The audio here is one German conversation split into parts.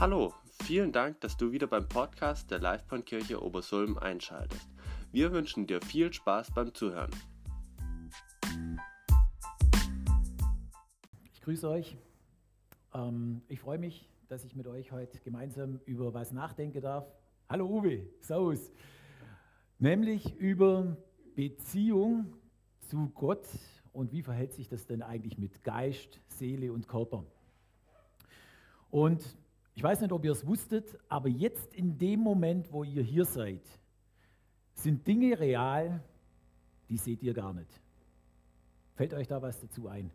Hallo, vielen Dank, dass du wieder beim Podcast der Livebahnkirche Obersulm einschaltest. Wir wünschen dir viel Spaß beim Zuhören. Ich grüße euch. Ähm, ich freue mich, dass ich mit euch heute gemeinsam über was nachdenken darf. Hallo Uwe, Saus. Nämlich über Beziehung zu Gott und wie verhält sich das denn eigentlich mit Geist, Seele und Körper. Und ich weiß nicht, ob ihr es wusstet, aber jetzt in dem Moment, wo ihr hier seid, sind Dinge real, die seht ihr gar nicht. Fällt euch da was dazu ein?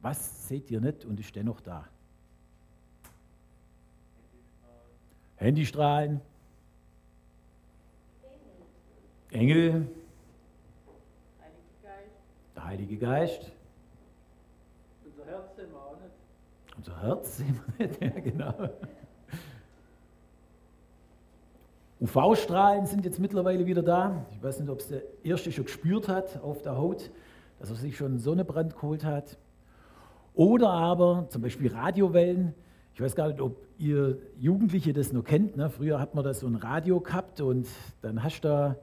Was seht ihr nicht und ist dennoch da? Handystrahlen, Engel, der Heilige Geist. Unser Herz auch nicht. Unser Herz sehen wir nicht, ja genau. UV-Strahlen sind jetzt mittlerweile wieder da. Ich weiß nicht, ob es der Erste schon gespürt hat auf der Haut, dass er sich schon Sonnenbrand geholt hat. Oder aber zum Beispiel Radiowellen. Ich weiß gar nicht, ob ihr Jugendliche das noch kennt. Ne? Früher hat man da so ein Radio gehabt und dann hast du da,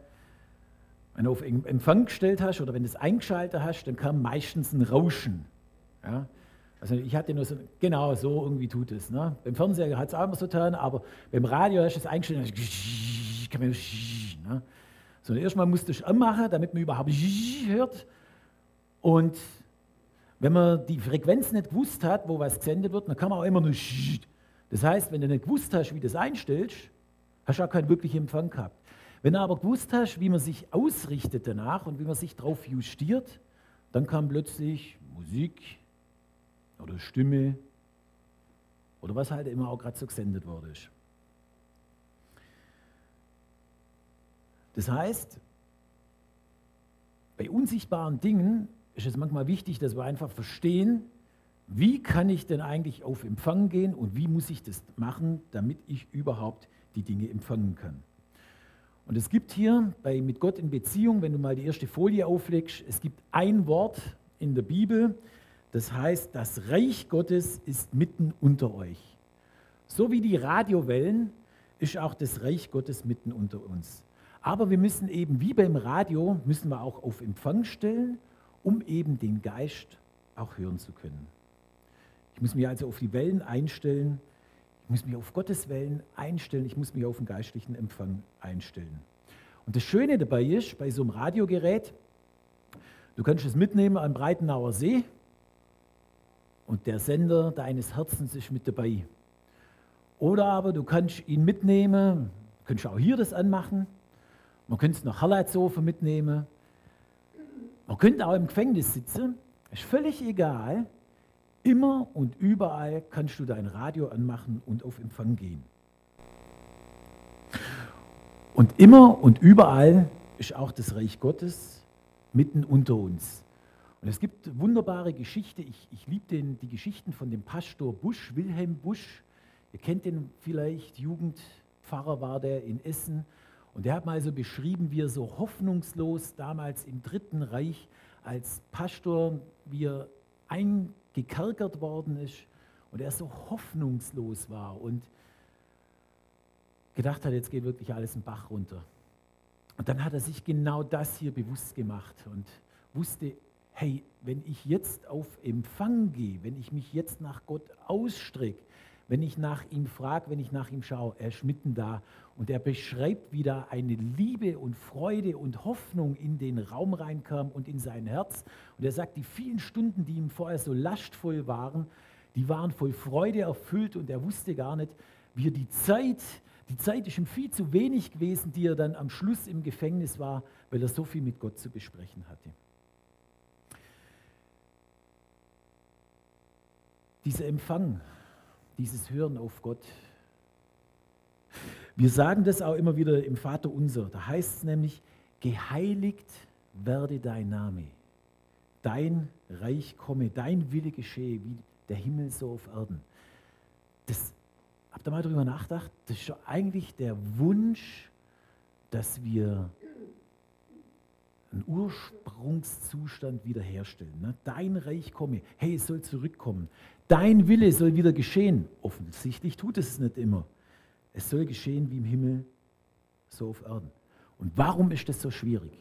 wenn du auf Empfang gestellt hast oder wenn du es eingeschaltet hast, dann kam meistens ein Rauschen. Ja? Also ich hatte nur so, genau so irgendwie tut es. Ne? Beim Fernseher hat es auch immer so getan, aber beim Radio hast du es eingestellt, kann man, ne? So, erstmal musste ich anmachen, damit man überhaupt hört. Und wenn man die Frequenz nicht gewusst hat, wo was gesendet wird, dann kann man auch immer nur Das heißt, wenn du nicht gewusst hast, wie du das einstellst, hast du auch keinen wirklichen Empfang gehabt. Wenn du aber gewusst hast, wie man sich ausrichtet danach und wie man sich darauf justiert, dann kam plötzlich Musik oder Stimme oder was halt immer auch gerade so gesendet wurde. Das heißt, bei unsichtbaren Dingen ist es manchmal wichtig, dass wir einfach verstehen, wie kann ich denn eigentlich auf Empfang gehen und wie muss ich das machen, damit ich überhaupt die Dinge empfangen kann. Und es gibt hier bei Mit Gott in Beziehung, wenn du mal die erste Folie auflegst, es gibt ein Wort in der Bibel, das heißt, das Reich Gottes ist mitten unter euch. So wie die Radiowellen ist auch das Reich Gottes mitten unter uns. Aber wir müssen eben, wie beim Radio, müssen wir auch auf Empfang stellen um eben den Geist auch hören zu können. Ich muss mich also auf die Wellen einstellen, ich muss mich auf Gottes Wellen einstellen, ich muss mich auf den geistlichen Empfang einstellen. Und das Schöne dabei ist, bei so einem Radiogerät, du kannst es mitnehmen am Breitenauer See und der Sender deines Herzens ist mit dabei. Oder aber du kannst ihn mitnehmen, kannst auch hier das anmachen, man könnte es nach Harleidshofen mitnehmen man könnte auch im Gefängnis sitzen, ist völlig egal. Immer und überall kannst du dein Radio anmachen und auf Empfang gehen. Und immer und überall ist auch das Reich Gottes mitten unter uns. Und es gibt wunderbare Geschichten. Ich, ich liebe die Geschichten von dem Pastor Busch, Wilhelm Busch. Ihr kennt den vielleicht, Jugendpfarrer war der in Essen. Und er hat mal so beschrieben, wie er so hoffnungslos damals im Dritten Reich als Pastor, wie er eingekerkert worden ist und er so hoffnungslos war und gedacht hat, jetzt geht wirklich alles im Bach runter. Und dann hat er sich genau das hier bewusst gemacht und wusste, hey, wenn ich jetzt auf Empfang gehe, wenn ich mich jetzt nach Gott ausstrecke, wenn ich nach ihm frage, wenn ich nach ihm schaue, er ist mitten da und er beschreibt, wie da eine Liebe und Freude und Hoffnung in den Raum reinkam und in sein Herz. Und er sagt, die vielen Stunden, die ihm vorher so lastvoll waren, die waren voll Freude erfüllt und er wusste gar nicht, wie er die Zeit, die Zeit ist ihm viel zu wenig gewesen, die er dann am Schluss im Gefängnis war, weil er so viel mit Gott zu besprechen hatte. Dieser Empfang, dieses Hören auf Gott. Wir sagen das auch immer wieder im Vater unser. Da heißt es nämlich, geheiligt werde dein Name. Dein Reich komme, dein Wille geschehe, wie der Himmel so auf Erden. Das, habt ihr mal darüber nachgedacht? Das ist schon eigentlich der Wunsch, dass wir einen Ursprungszustand wiederherstellen. Ne? Dein Reich komme. Hey, es soll zurückkommen. Dein Wille soll wieder geschehen. Offensichtlich tut es nicht immer. Es soll geschehen wie im Himmel, so auf Erden. Und warum ist das so schwierig?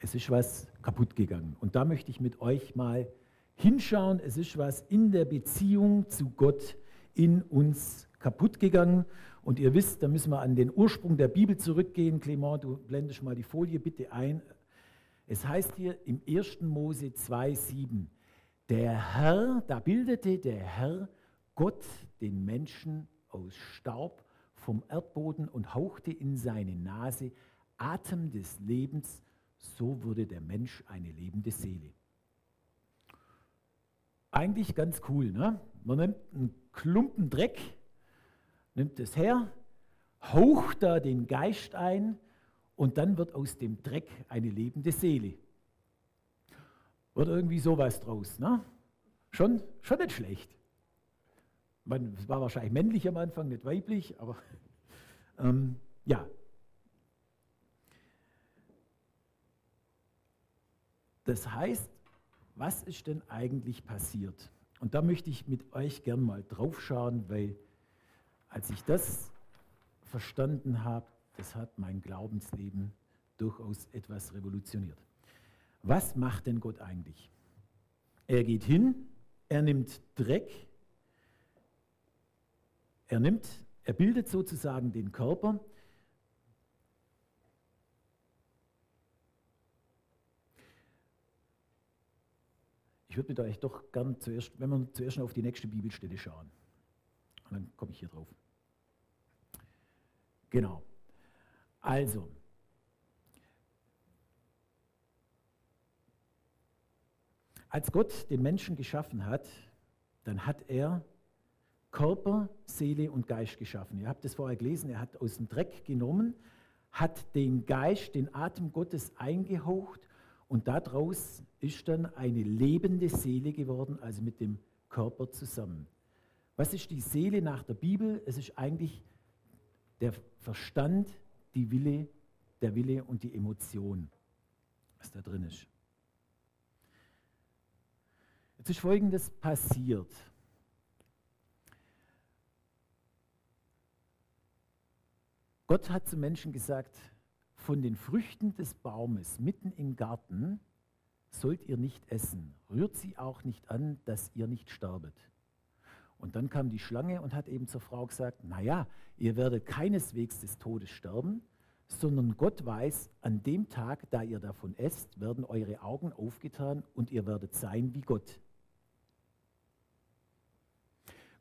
Es ist was kaputt gegangen. Und da möchte ich mit euch mal hinschauen. Es ist was in der Beziehung zu Gott in uns kaputt gegangen. Und ihr wisst, da müssen wir an den Ursprung der Bibel zurückgehen. Clement, du blendest mal die Folie bitte ein. Es heißt hier im 1. Mose 2,7, der Herr, da bildete der Herr Gott den Menschen aus Staub vom Erdboden und hauchte in seine Nase Atem des Lebens, so wurde der Mensch eine lebende Seele. Eigentlich ganz cool. Ne? Man nimmt einen Klumpen Dreck, nimmt es her, haucht da den Geist ein und dann wird aus dem Dreck eine lebende Seele. Wird irgendwie sowas draus. Ne? Schon, schon nicht schlecht. Es war wahrscheinlich männlich am Anfang, nicht weiblich, aber ähm, ja. Das heißt, was ist denn eigentlich passiert? Und da möchte ich mit euch gern mal drauf schauen, weil als ich das verstanden habe, das hat mein Glaubensleben durchaus etwas revolutioniert. Was macht denn Gott eigentlich? Er geht hin, er nimmt Dreck, er nimmt, er bildet sozusagen den Körper. Ich würde mit euch doch gern zuerst, wenn wir zuerst auf die nächste Bibelstelle schauen. Und dann komme ich hier drauf. Genau. Also, als Gott den Menschen geschaffen hat, dann hat er Körper, Seele und Geist geschaffen. Ihr habt es vorher gelesen, er hat aus dem Dreck genommen, hat den Geist, den Atem Gottes eingehaucht und daraus ist dann eine lebende Seele geworden, also mit dem Körper zusammen. Was ist die Seele nach der Bibel? Es ist eigentlich der Verstand, die Wille, der Wille und die Emotion, was da drin ist. Jetzt ist Folgendes passiert. Gott hat zum Menschen gesagt, von den Früchten des Baumes mitten im Garten sollt ihr nicht essen, rührt sie auch nicht an, dass ihr nicht sterbet. Und dann kam die Schlange und hat eben zur Frau gesagt, naja, ihr werdet keineswegs des Todes sterben, sondern Gott weiß, an dem Tag, da ihr davon esst, werden eure Augen aufgetan und ihr werdet sein wie Gott.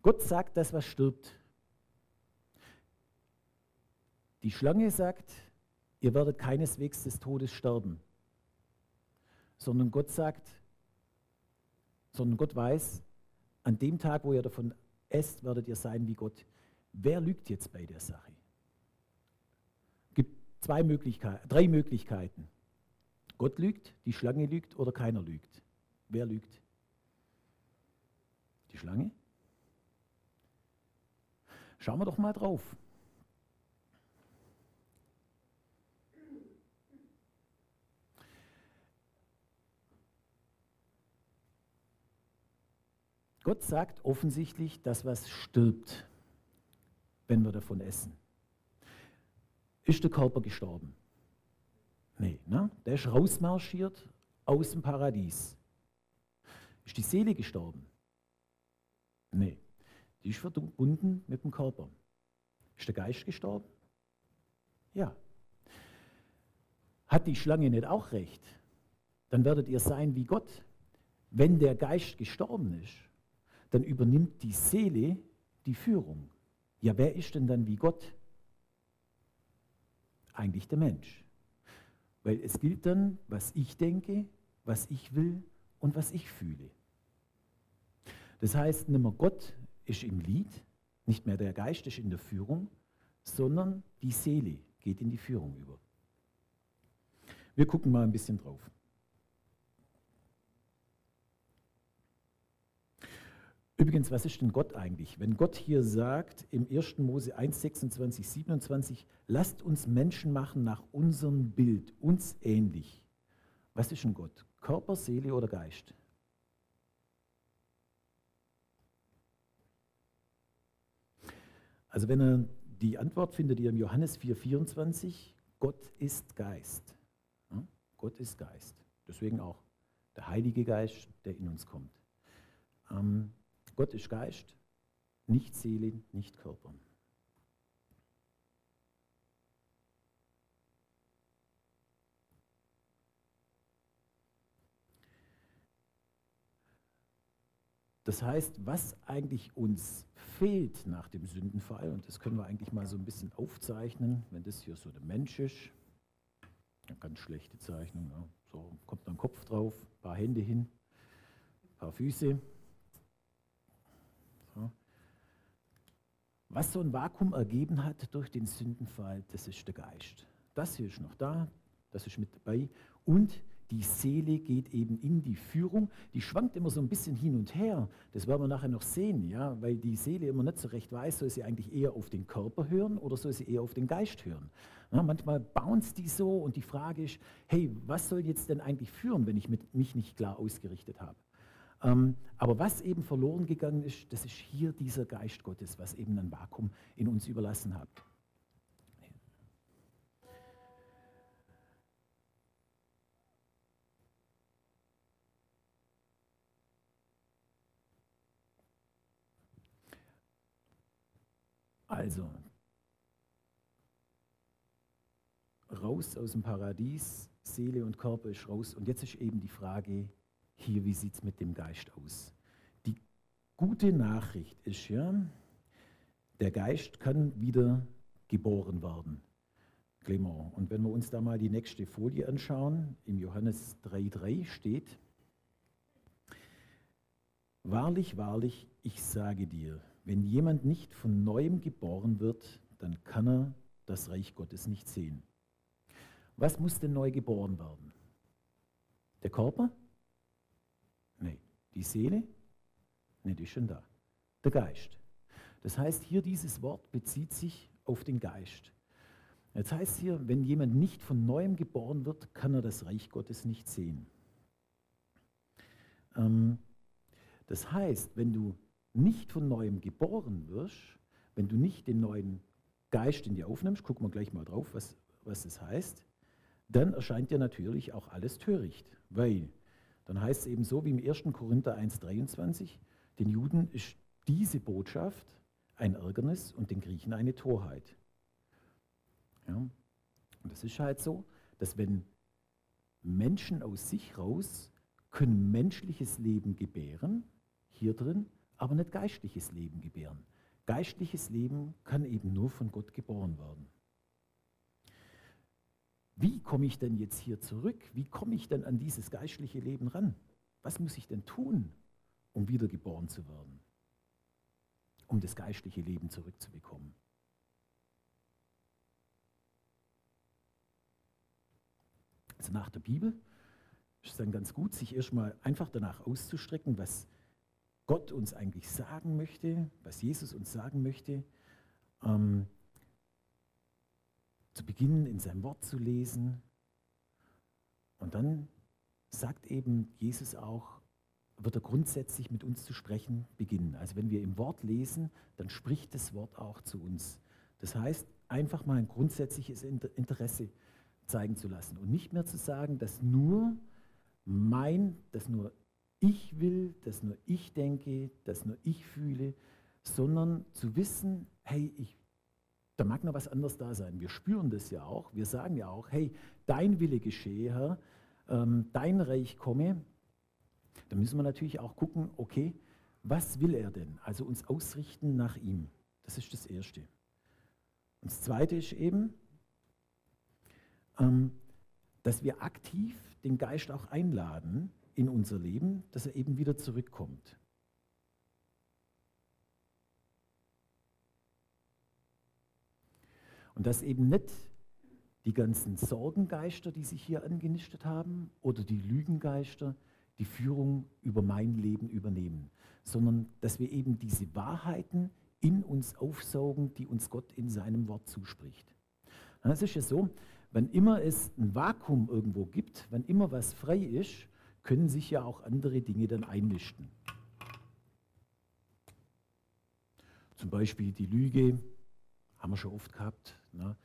Gott sagt das, was stirbt, die Schlange sagt, ihr werdet keineswegs des Todes sterben, sondern Gott sagt, sondern Gott weiß, an dem Tag, wo ihr davon esst, werdet ihr sein wie Gott. Wer lügt jetzt bei der Sache? Es gibt zwei Möglichkeiten, drei Möglichkeiten. Gott lügt, die Schlange lügt oder keiner lügt. Wer lügt? Die Schlange? Schauen wir doch mal drauf. Gott sagt offensichtlich, dass was stirbt, wenn wir davon essen. Ist der Körper gestorben? Nee, ne? der ist rausmarschiert aus dem Paradies. Ist die Seele gestorben? Nee, die ist verbunden mit dem Körper. Ist der Geist gestorben? Ja. Hat die Schlange nicht auch recht? Dann werdet ihr sein wie Gott. Wenn der Geist gestorben ist, dann übernimmt die Seele die Führung. Ja, wer ist denn dann wie Gott? Eigentlich der Mensch. Weil es gilt dann, was ich denke, was ich will und was ich fühle. Das heißt, nicht mehr Gott ist im Lied, nicht mehr der Geist ist in der Führung, sondern die Seele geht in die Führung über. Wir gucken mal ein bisschen drauf. Übrigens, was ist denn Gott eigentlich? Wenn Gott hier sagt im 1. Mose 1, 26, 27, lasst uns Menschen machen nach unserem Bild, uns ähnlich. Was ist denn Gott? Körper, Seele oder Geist? Also wenn er die Antwort findet ihr im Johannes 4, 24, Gott ist Geist. Gott ist Geist. Deswegen auch der Heilige Geist, der in uns kommt. Ähm, Gott ist Geist, nicht Seele, nicht Körper. Das heißt, was eigentlich uns fehlt nach dem Sündenfall, und das können wir eigentlich mal so ein bisschen aufzeichnen, wenn das hier so der Mensch ist, eine ganz schlechte Zeichnung, ja. so kommt ein Kopf drauf, ein paar Hände hin, ein paar Füße, Was so ein Vakuum ergeben hat durch den Sündenfall, das ist der Geist. Das hier ist noch da, das ist mit dabei. Und die Seele geht eben in die Führung. Die schwankt immer so ein bisschen hin und her. Das werden wir nachher noch sehen, ja, weil die Seele immer nicht so recht weiß, soll sie eigentlich eher auf den Körper hören oder soll sie eher auf den Geist hören. Ja, manchmal bounce die so und die Frage ist, hey, was soll jetzt denn eigentlich führen, wenn ich mich nicht klar ausgerichtet habe? Ähm, aber was eben verloren gegangen ist, das ist hier dieser Geist Gottes, was eben ein Vakuum in uns überlassen hat. Also, raus aus dem Paradies, Seele und Körper ist raus. Und jetzt ist eben die Frage, hier, wie sieht es mit dem Geist aus? Die gute Nachricht ist ja, der Geist kann wieder geboren werden. Clement. Und wenn wir uns da mal die nächste Folie anschauen, im Johannes 3,3 steht, Wahrlich, wahrlich, ich sage dir, wenn jemand nicht von neuem geboren wird, dann kann er das Reich Gottes nicht sehen. Was muss denn neu geboren werden? Der Körper? Die Seele? Die ist schon da. Der Geist. Das heißt, hier dieses Wort bezieht sich auf den Geist. Jetzt heißt hier, wenn jemand nicht von neuem geboren wird, kann er das Reich Gottes nicht sehen. Ähm, das heißt, wenn du nicht von neuem geboren wirst, wenn du nicht den neuen Geist in dir aufnimmst, gucken wir gleich mal drauf, was, was das heißt, dann erscheint dir natürlich auch alles töricht, weil dann heißt es eben so wie im 1. Korinther 1,23, den Juden ist diese Botschaft ein Ärgernis und den Griechen eine Torheit. Ja? Und das ist halt so, dass wenn Menschen aus sich raus können menschliches Leben gebären, hier drin, aber nicht geistliches Leben gebären. Geistliches Leben kann eben nur von Gott geboren werden wie komme ich denn jetzt hier zurück? Wie komme ich denn an dieses geistliche Leben ran? Was muss ich denn tun, um wiedergeboren zu werden? Um das geistliche Leben zurückzubekommen. Also nach der Bibel ist es dann ganz gut, sich erstmal einfach danach auszustrecken, was Gott uns eigentlich sagen möchte, was Jesus uns sagen möchte. Ähm, zu beginnen, in seinem Wort zu lesen. Und dann sagt eben Jesus auch, wird er grundsätzlich mit uns zu sprechen beginnen. Also wenn wir im Wort lesen, dann spricht das Wort auch zu uns. Das heißt, einfach mal ein grundsätzliches Interesse zeigen zu lassen und nicht mehr zu sagen, dass nur mein, dass nur ich will, dass nur ich denke, dass nur ich fühle, sondern zu wissen, hey, ich da mag noch was anderes da sein. Wir spüren das ja auch. Wir sagen ja auch, hey, dein Wille geschehe, Herr, ähm, dein Reich komme. Da müssen wir natürlich auch gucken, okay, was will er denn? Also uns ausrichten nach ihm. Das ist das Erste. Und das Zweite ist eben, ähm, dass wir aktiv den Geist auch einladen in unser Leben, dass er eben wieder zurückkommt. Und dass eben nicht die ganzen Sorgengeister, die sich hier angenistet haben, oder die Lügengeister die Führung über mein Leben übernehmen, sondern dass wir eben diese Wahrheiten in uns aufsaugen, die uns Gott in seinem Wort zuspricht. Es ist ja so, wann immer es ein Vakuum irgendwo gibt, wann immer was frei ist, können sich ja auch andere Dinge dann einmischen. Zum Beispiel die Lüge, haben wir schon oft gehabt. Ne?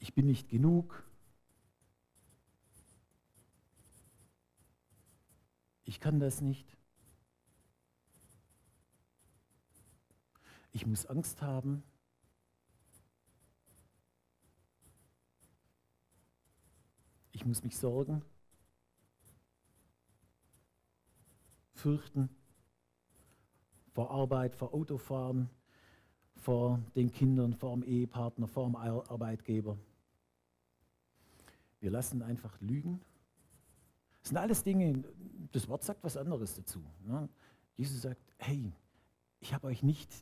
Ich bin nicht genug. Ich kann das nicht. Ich muss Angst haben. Ich muss mich sorgen, fürchten vor Arbeit, vor Autofahren, vor den Kindern, vor dem Ehepartner, vor dem Arbeitgeber. Wir lassen einfach lügen. Das sind alles Dinge, das Wort sagt was anderes dazu. Ne? Jesus sagt, hey, ich habe euch nicht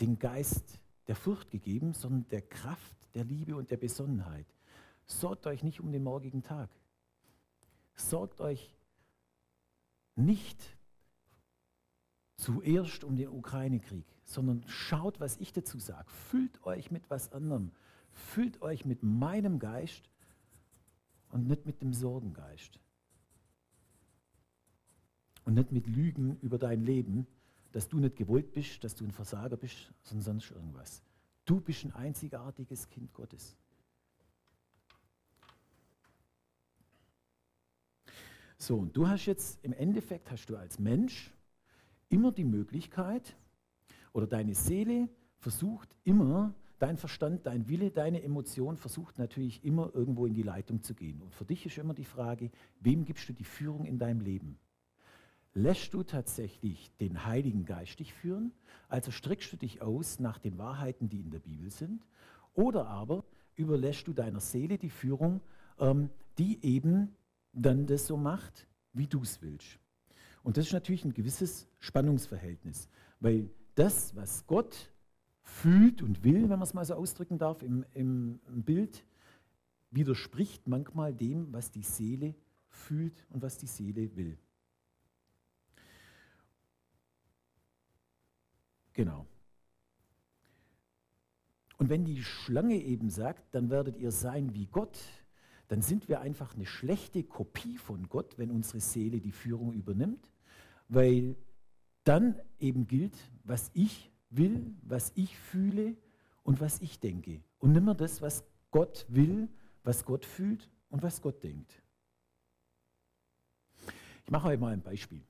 den Geist der Furcht gegeben, sondern der Kraft, der Liebe und der Besonnenheit. Sorgt euch nicht um den morgigen Tag. Sorgt euch nicht zuerst um den Ukraine-Krieg, sondern schaut, was ich dazu sage. Füllt euch mit was anderem. Füllt euch mit meinem Geist und nicht mit dem Sorgengeist. Und nicht mit Lügen über dein Leben, dass du nicht gewollt bist, dass du ein Versager bist, sondern sonst irgendwas. Du bist ein einzigartiges Kind Gottes. So, und du hast jetzt im Endeffekt hast du als Mensch immer die Möglichkeit, oder deine Seele versucht immer, dein Verstand, dein Wille, deine Emotion versucht natürlich immer irgendwo in die Leitung zu gehen. Und für dich ist immer die Frage, wem gibst du die Führung in deinem Leben? Lässt du tatsächlich den Heiligen Geist dich führen? Also streckst du dich aus nach den Wahrheiten, die in der Bibel sind? Oder aber überlässt du deiner Seele die Führung, ähm, die eben dann das so macht, wie du es willst? Und das ist natürlich ein gewisses Spannungsverhältnis, weil das, was Gott fühlt und will, wenn man es mal so ausdrücken darf, im, im, Bild, widerspricht manchmal dem, was die Seele fühlt und was die Seele will. Genau. Und wenn die Schlange eben sagt, dann werdet ihr sein wie Gott, dann sind wir einfach eine schlechte Kopie von Gott, wenn unsere Seele die Führung übernimmt, weil dann eben gilt, was ich will, was ich fühle und was ich denke. Und nicht mehr das, was Gott will, was Gott fühlt und was Gott denkt. Ich mache euch mal ein Beispiel.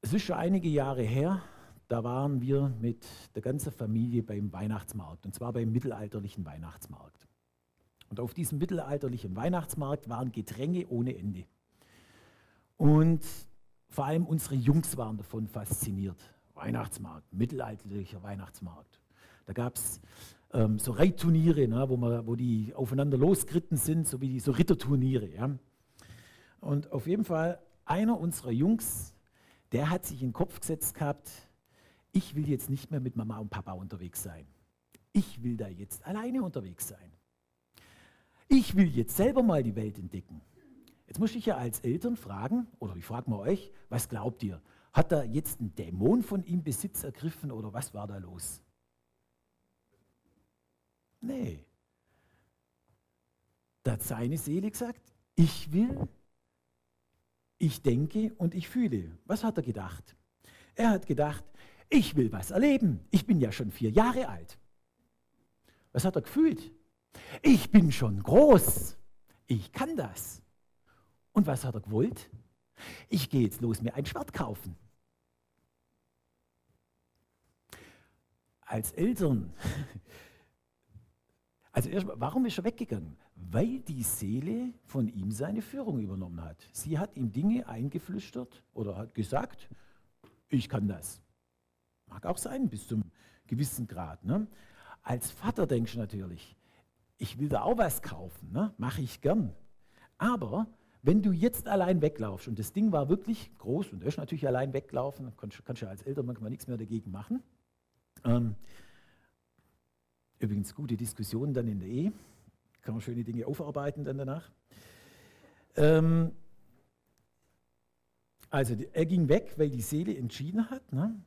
Es ist schon einige Jahre her, da waren wir mit der ganzen Familie beim Weihnachtsmarkt, und zwar beim mittelalterlichen Weihnachtsmarkt. Und auf diesem mittelalterlichen Weihnachtsmarkt waren Gedränge ohne Ende. Und vor allem unsere Jungs waren davon fasziniert. Weihnachtsmarkt, mittelalterlicher Weihnachtsmarkt. Da gab es ähm, so Reitturniere, ne, wo, man, wo die aufeinander losgeritten sind, so wie die so Ritterturniere. Ja. Und auf jeden Fall, einer unserer Jungs der hat sich in den Kopf gesetzt gehabt, ich will jetzt nicht mehr mit Mama und Papa unterwegs sein. Ich will da jetzt alleine unterwegs sein. Ich will jetzt selber mal die Welt entdecken. Jetzt muss ich ja als Eltern fragen, oder ich frage mal euch, was glaubt ihr? Hat da jetzt ein Dämon von ihm Besitz ergriffen oder was war da los? Nee. Da hat seine Seele gesagt, ich will ich denke und ich fühle. Was hat er gedacht? Er hat gedacht, ich will was erleben. Ich bin ja schon vier Jahre alt. Was hat er gefühlt? Ich bin schon groß. Ich kann das. Und was hat er gewollt? Ich gehe jetzt los mir ein Schwert kaufen. Als Eltern, also erst, warum ist er weggegangen? weil die Seele von ihm seine Führung übernommen hat. Sie hat ihm Dinge eingeflüstert oder hat gesagt, ich kann das. Mag auch sein, bis zum gewissen Grad. Ne? Als Vater denkst du natürlich, ich will da auch was kaufen, ne? mache ich gern. Aber wenn du jetzt allein weglaufst, und das Ding war wirklich groß und er ist natürlich allein weglaufen, kannst, kannst du als Eltern manchmal nichts mehr dagegen machen. Ähm, übrigens gute Diskussionen dann in der Ehe. Kann man schöne Dinge aufarbeiten dann danach. Ähm, also er ging weg, weil die Seele entschieden hat. Ne?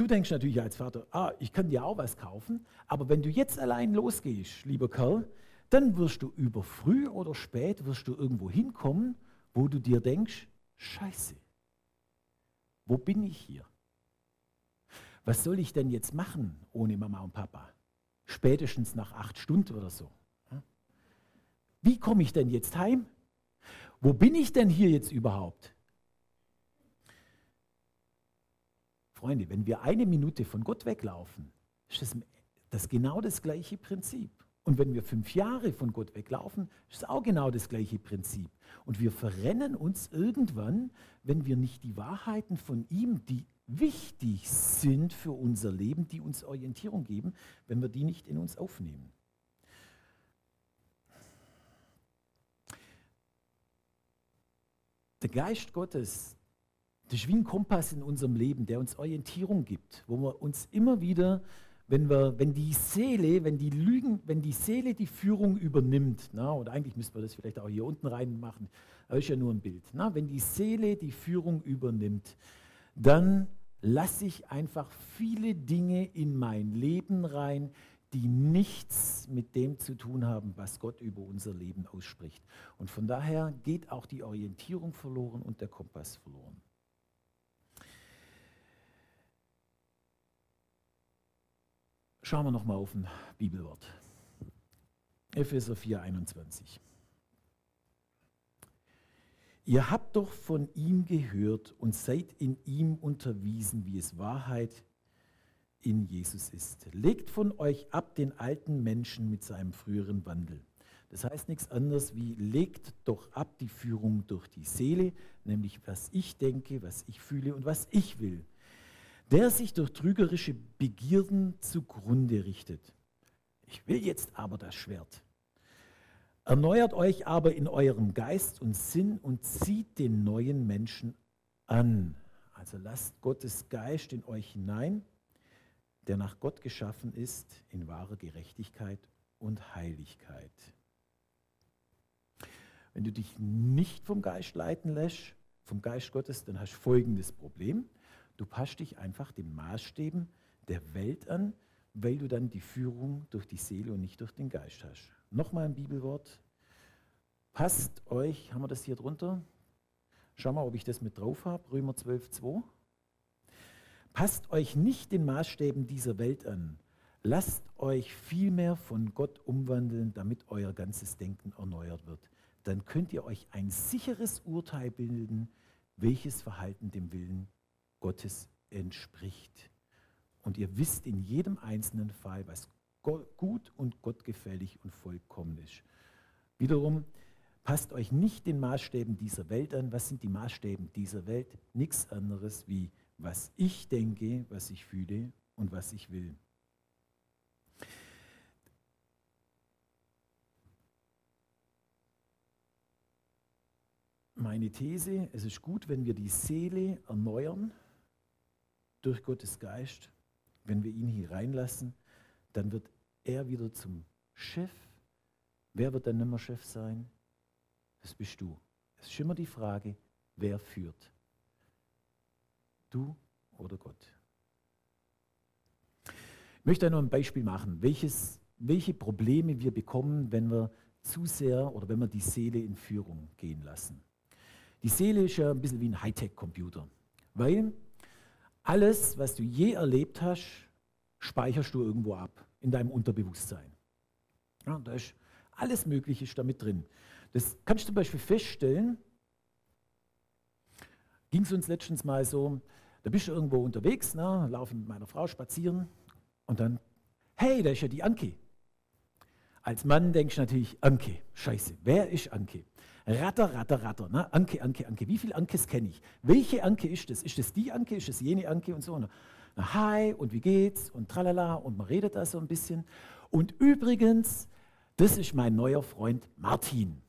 Du denkst natürlich als Vater, ah, ich kann dir auch was kaufen, aber wenn du jetzt allein losgehst, lieber Kerl, dann wirst du über früh oder spät wirst du irgendwo hinkommen, wo du dir denkst, scheiße, wo bin ich hier? Was soll ich denn jetzt machen ohne Mama und Papa? Spätestens nach acht Stunden oder so. Wie komme ich denn jetzt heim? Wo bin ich denn hier jetzt überhaupt? Freunde, wenn wir eine Minute von Gott weglaufen, ist das, das genau das gleiche Prinzip. Und wenn wir fünf Jahre von Gott weglaufen, ist es auch genau das gleiche Prinzip. Und wir verrennen uns irgendwann, wenn wir nicht die Wahrheiten von ihm, die wichtig sind für unser Leben, die uns Orientierung geben, wenn wir die nicht in uns aufnehmen. Der Geist Gottes, das ist wie ein Kompass in unserem Leben, der uns Orientierung gibt, wo wir uns immer wieder wenn, wir, wenn die Seele, wenn die Lügen, wenn die Seele die Führung übernimmt, na, und eigentlich müsste man das vielleicht auch hier unten reinmachen, aber ist ja nur ein Bild. Na, wenn die Seele die Führung übernimmt, dann lasse ich einfach viele Dinge in mein Leben rein, die nichts mit dem zu tun haben, was Gott über unser Leben ausspricht. Und von daher geht auch die Orientierung verloren und der Kompass verloren. Schauen wir nochmal auf ein Bibelwort. Epheser 4, 21. Ihr habt doch von ihm gehört und seid in ihm unterwiesen, wie es Wahrheit in Jesus ist. Legt von euch ab den alten Menschen mit seinem früheren Wandel. Das heißt nichts anderes wie legt doch ab die Führung durch die Seele, nämlich was ich denke, was ich fühle und was ich will der sich durch trügerische Begierden zugrunde richtet. Ich will jetzt aber das Schwert. Erneuert euch aber in eurem Geist und Sinn und zieht den neuen Menschen an. Also lasst Gottes Geist in euch hinein, der nach Gott geschaffen ist, in wahre Gerechtigkeit und Heiligkeit. Wenn du dich nicht vom Geist leiten lässt, vom Geist Gottes, dann hast du folgendes Problem. Du passt dich einfach den Maßstäben der Welt an, weil du dann die Führung durch die Seele und nicht durch den Geist hast. Nochmal ein Bibelwort. Passt euch, haben wir das hier drunter? Schau mal, ob ich das mit drauf habe. Römer 12, 2. Passt euch nicht den Maßstäben dieser Welt an. Lasst euch vielmehr von Gott umwandeln, damit euer ganzes Denken erneuert wird. Dann könnt ihr euch ein sicheres Urteil bilden, welches Verhalten dem Willen Gottes entspricht. Und ihr wisst in jedem einzelnen Fall, was gut und gottgefällig und vollkommen ist. Wiederum, passt euch nicht den Maßstäben dieser Welt an. Was sind die Maßstäben dieser Welt? Nichts anderes wie, was ich denke, was ich fühle und was ich will. Meine These, es ist gut, wenn wir die Seele erneuern, durch Gottes Geist, wenn wir ihn hier reinlassen, dann wird er wieder zum Chef. Wer wird dann nicht mehr Chef sein? Das bist du. Es ist immer die Frage, wer führt? Du oder Gott? Ich möchte noch ein Beispiel machen, welches, welche Probleme wir bekommen, wenn wir zu sehr oder wenn wir die Seele in Führung gehen lassen. Die Seele ist ja ein bisschen wie ein Hightech-Computer, weil alles, was du je erlebt hast, speicherst du irgendwo ab in deinem Unterbewusstsein. Ja, da ist alles Mögliche ist damit drin. Das kannst du zum Beispiel feststellen, ging es uns letztens mal so, da bist du irgendwo unterwegs, ne, laufe mit meiner Frau spazieren und dann, hey, da ist ja die Anke. Als Mann denkst du natürlich, Anke, scheiße, wer ist Anke? Ratter, Ratter, Ratter. Ne? Anke, Anke, Anke. Wie viele Ankes kenne ich? Welche Anke ist das? Ist das die Anke? Ist das jene Anke? Und so. Na, hi, und wie geht's? Und tralala. Und man redet da so ein bisschen. Und übrigens, das ist mein neuer Freund Martin.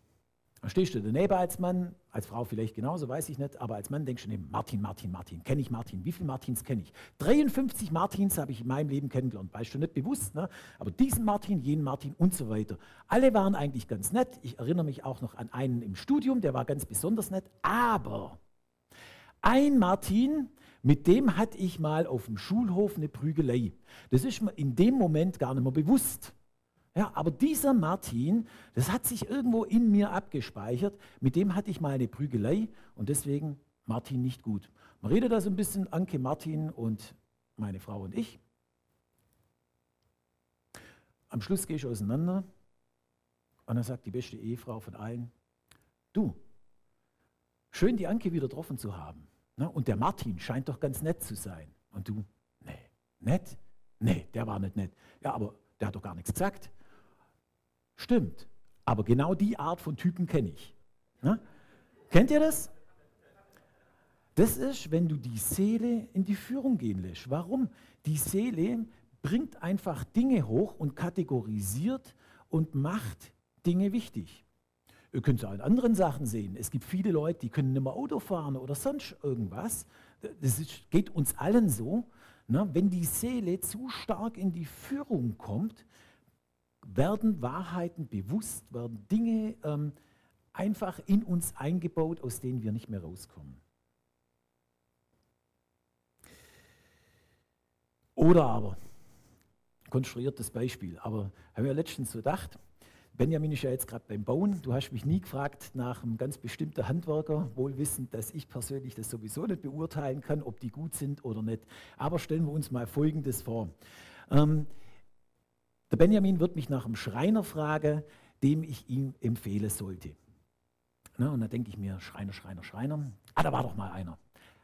Stehst du daneben als Mann, als Frau vielleicht genauso, weiß ich nicht, aber als Mann denkst du neben Martin, Martin, Martin, kenne ich Martin. Wie viele Martins kenne ich? 53 Martins habe ich in meinem Leben kennengelernt, weißt du nicht bewusst, ne? aber diesen Martin, jenen Martin und so weiter. Alle waren eigentlich ganz nett. Ich erinnere mich auch noch an einen im Studium, der war ganz besonders nett, aber ein Martin, mit dem hatte ich mal auf dem Schulhof eine Prügelei. Das ist mir in dem Moment gar nicht mehr bewusst. Ja, aber dieser Martin, das hat sich irgendwo in mir abgespeichert. Mit dem hatte ich mal eine Prügelei und deswegen Martin nicht gut. Man redet da so ein bisschen, Anke, Martin und meine Frau und ich. Am Schluss gehe ich auseinander und dann sagt die beste Ehefrau von allen, du, schön die Anke wieder getroffen zu haben. Ne? Und der Martin scheint doch ganz nett zu sein. Und du, nee, nett? Nee, der war nicht nett. Ja, aber der hat doch gar nichts gesagt. Stimmt. Aber genau die Art von Typen kenne ich. Na? Kennt ihr das? Das ist, wenn du die Seele in die Führung gehen lässt. Warum? Die Seele bringt einfach Dinge hoch und kategorisiert und macht Dinge wichtig. Ihr könnt es auch in anderen Sachen sehen. Es gibt viele Leute, die können nicht mehr Auto fahren oder sonst irgendwas. Das ist, geht uns allen so. Ne? Wenn die Seele zu stark in die Führung kommt, werden Wahrheiten bewusst, werden Dinge ähm, einfach in uns eingebaut, aus denen wir nicht mehr rauskommen. Oder aber, konstruiertes Beispiel, aber haben wir letztens so gedacht, Benjamin ist ja jetzt gerade beim Bauen. Du hast mich nie gefragt nach einem ganz bestimmten Handwerker, wohl wissend, dass ich persönlich das sowieso nicht beurteilen kann, ob die gut sind oder nicht. Aber stellen wir uns mal Folgendes vor. Ähm, der Benjamin wird mich nach einem Schreiner fragen, dem ich ihm empfehlen sollte. Na, und da denke ich mir, Schreiner, Schreiner, Schreiner. Ah, da war doch mal einer.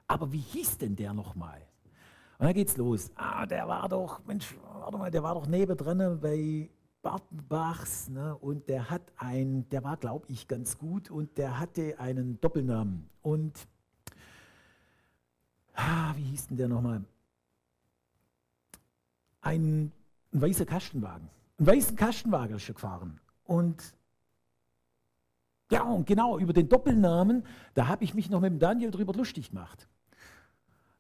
Aber wie hieß denn der nochmal? Und dann geht's los. Ah, der war doch, Mensch, warte mal, der war doch nebendran bei Bartenbachs. Ne? Und der hat ein, der war, glaube ich, ganz gut und der hatte einen Doppelnamen. Und, ah, wie hieß denn der nochmal? Ein ein weißer Kastenwagen. Ein weißen Kastenwagen ist gefahren. Und ja, und genau, über den Doppelnamen, da habe ich mich noch mit dem Daniel drüber lustig gemacht.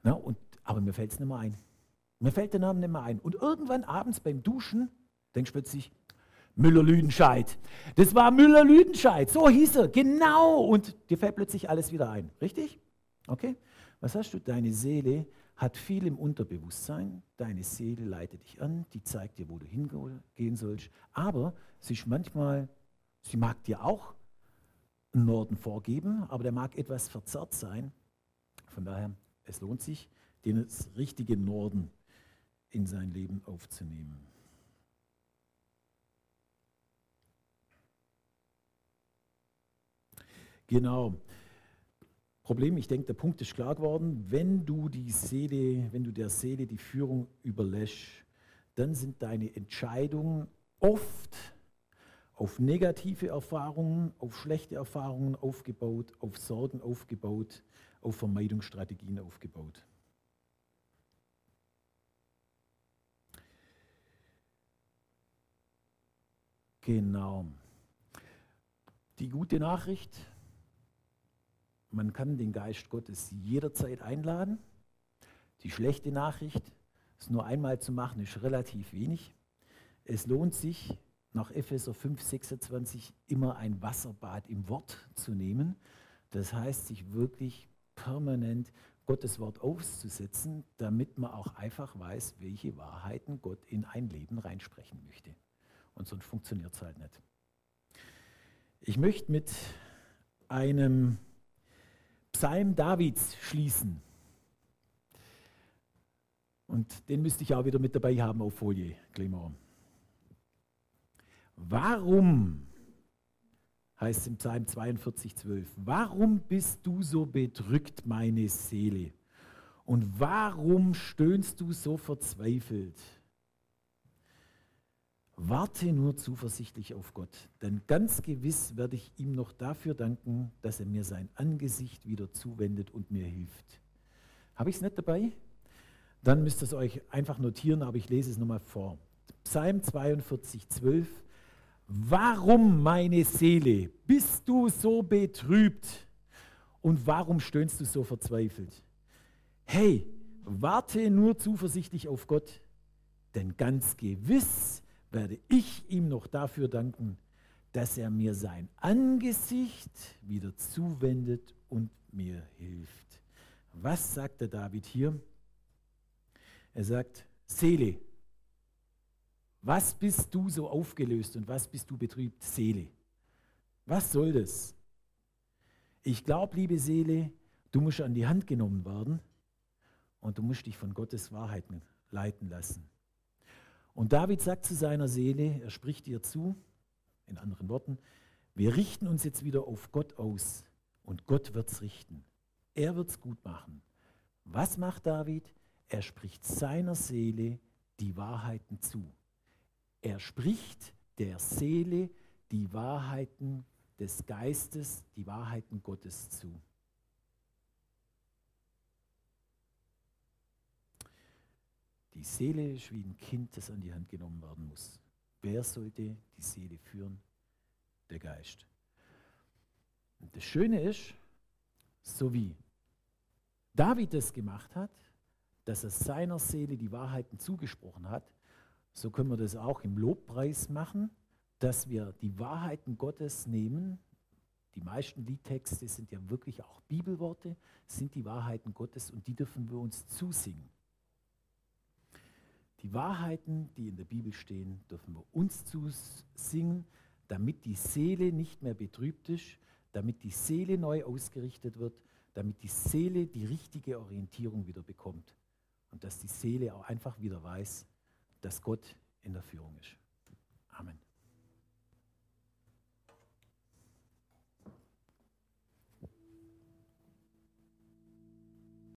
Na, und, aber mir fällt es nicht mehr ein. Mir fällt der Name nicht mehr ein. Und irgendwann abends beim Duschen denkst du plötzlich, Müller-Lüdenscheid. Das war Müller-Lüdenscheid, so hieß er, genau. Und dir fällt plötzlich alles wieder ein. Richtig? Okay? Was hast du? Deine Seele hat viel im Unterbewusstsein. Deine Seele leitet dich an, die zeigt dir, wo du hingehen sollst. Aber sie ist manchmal, sie mag dir auch einen Norden vorgeben, aber der mag etwas verzerrt sein. Von daher, es lohnt sich, den richtige Norden in sein Leben aufzunehmen. Genau. Problem, ich denke, der Punkt ist klar geworden, wenn du die Seele, wenn du der Seele die Führung überlässt, dann sind deine Entscheidungen oft auf negative Erfahrungen, auf schlechte Erfahrungen aufgebaut, auf Sorgen aufgebaut, auf Vermeidungsstrategien aufgebaut. Genau. Die gute Nachricht, man kann den Geist Gottes jederzeit einladen. Die schlechte Nachricht, es nur einmal zu machen, ist relativ wenig. Es lohnt sich, nach Epheser 5, 26 immer ein Wasserbad im Wort zu nehmen. Das heißt, sich wirklich permanent Gottes Wort auszusetzen, damit man auch einfach weiß, welche Wahrheiten Gott in ein Leben reinsprechen möchte. Und sonst funktioniert es halt nicht. Ich möchte mit einem Psalm Davids schließen. Und den müsste ich auch wieder mit dabei haben auf Folie, Clement. Warum, heißt es im Psalm 42, 12, warum bist du so bedrückt, meine Seele? Und warum stöhnst du so verzweifelt? Warte nur zuversichtlich auf Gott, denn ganz gewiss werde ich ihm noch dafür danken, dass er mir sein Angesicht wieder zuwendet und mir hilft. Habe ich es nicht dabei? Dann müsst ihr es euch einfach notieren, aber ich lese es nochmal vor. Psalm 42, 12. Warum, meine Seele, bist du so betrübt? Und warum stöhnst du so verzweifelt? Hey, warte nur zuversichtlich auf Gott, denn ganz gewiss werde ich ihm noch dafür danken, dass er mir sein Angesicht wieder zuwendet und mir hilft. Was sagt der David hier? Er sagt, Seele, was bist du so aufgelöst und was bist du betrübt? Seele. Was soll das? Ich glaube, liebe Seele, du musst an die Hand genommen werden und du musst dich von Gottes Wahrheiten leiten lassen. Und David sagt zu seiner Seele, er spricht ihr zu, in anderen Worten, wir richten uns jetzt wieder auf Gott aus und Gott wird es richten. Er wird es gut machen. Was macht David? Er spricht seiner Seele die Wahrheiten zu. Er spricht der Seele die Wahrheiten des Geistes, die Wahrheiten Gottes zu. Die Seele ist wie ein Kind, das an die Hand genommen werden muss. Wer sollte die Seele führen? Der Geist. Und das Schöne ist, so wie David es gemacht hat, dass er seiner Seele die Wahrheiten zugesprochen hat, so können wir das auch im Lobpreis machen, dass wir die Wahrheiten Gottes nehmen. Die meisten Liedtexte sind ja wirklich auch Bibelworte, sind die Wahrheiten Gottes und die dürfen wir uns zusingen. Die Wahrheiten, die in der Bibel stehen, dürfen wir uns zusingen, damit die Seele nicht mehr betrübt ist, damit die Seele neu ausgerichtet wird, damit die Seele die richtige Orientierung wieder bekommt und dass die Seele auch einfach wieder weiß, dass Gott in der Führung ist. Amen.